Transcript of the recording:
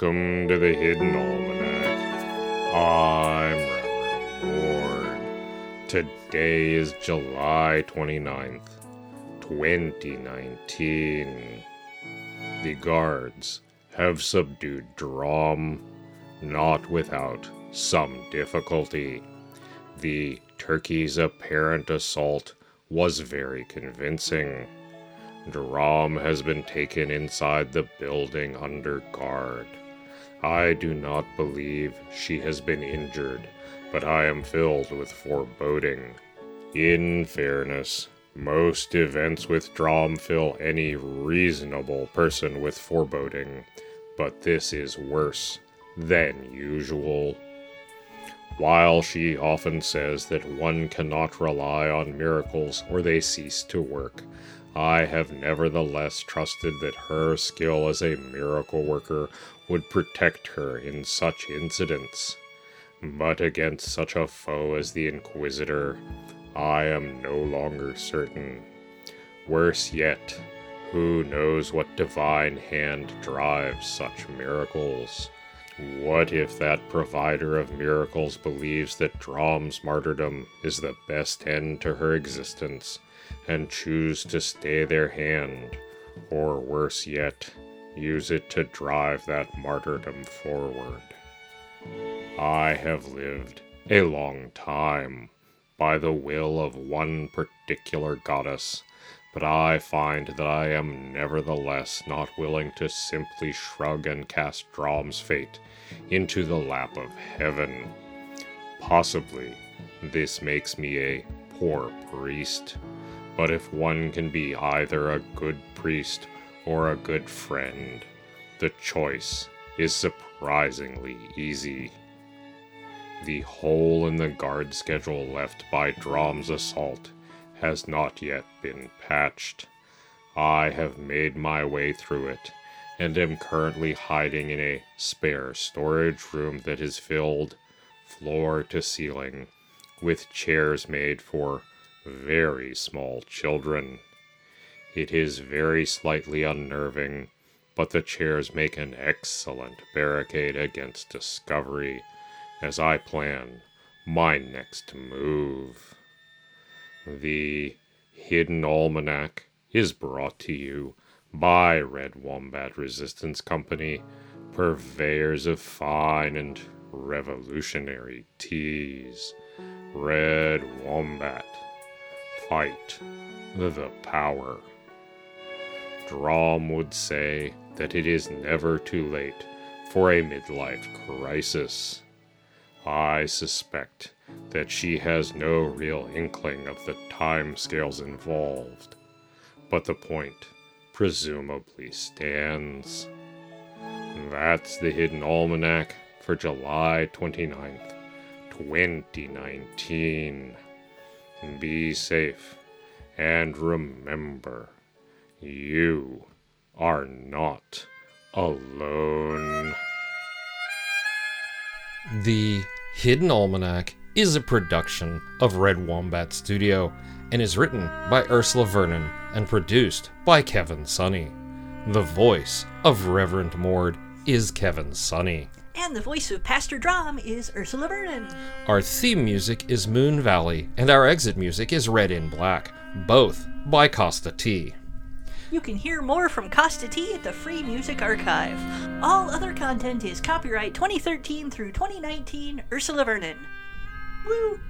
Welcome to the Hidden Almanac. I'm Reverend Mord. Today is July 29th, 2019. The guards have subdued Drom, not without some difficulty. The turkey's apparent assault was very convincing. Drom has been taken inside the building under guard. I do not believe she has been injured, but I am filled with foreboding. In fairness, most events with Drom fill any reasonable person with foreboding, but this is worse than usual. While she often says that one cannot rely on miracles or they cease to work, I have nevertheless trusted that her skill as a miracle worker would protect her in such incidents. But against such a foe as the Inquisitor, I am no longer certain. Worse yet, who knows what divine hand drives such miracles? What if that provider of miracles believes that Drom's martyrdom is the best end to her existence and choose to stay their hand, or worse yet, use it to drive that martyrdom forward? I have lived a long time by the will of one particular goddess, but I find that I am nevertheless not willing to simply shrug and cast Drom's fate into the lap of heaven. Possibly this makes me a poor priest, but if one can be either a good priest or a good friend, the choice is surprisingly easy. The hole in the guard schedule left by Drom's assault has not yet been patched. I have made my way through it and am currently hiding in a spare storage room that is filled, floor to ceiling, with chairs made for very small children. It is very slightly unnerving, but the chairs make an excellent barricade against discovery as I plan my next move. The Hidden Almanac is brought to you by Red Wombat Resistance Company, purveyors of fine and revolutionary teas. Red Wombat. Fight the power. Drom would say that it is never too late for a midlife crisis. I suspect that she has no real inkling of the time scales involved, but the point presumably stands. That's the Hidden Almanac for July 29th, 2019. Be safe, and remember, you are not alone. The Hidden Almanac is a production of Red Wombat Studio and is written by Ursula Vernon and produced by Kevin Sonney. The voice of Reverend Mord is Kevin Sonney. And the voice of Pastor Drom is Ursula Vernon. Our theme music is Moon Valley, and our exit music is Red in Black, both by Kosta T. You can hear more from Kosta T at the Free Music Archive. All other content is copyright 2013 through 2019 Ursula Vernon. Woo!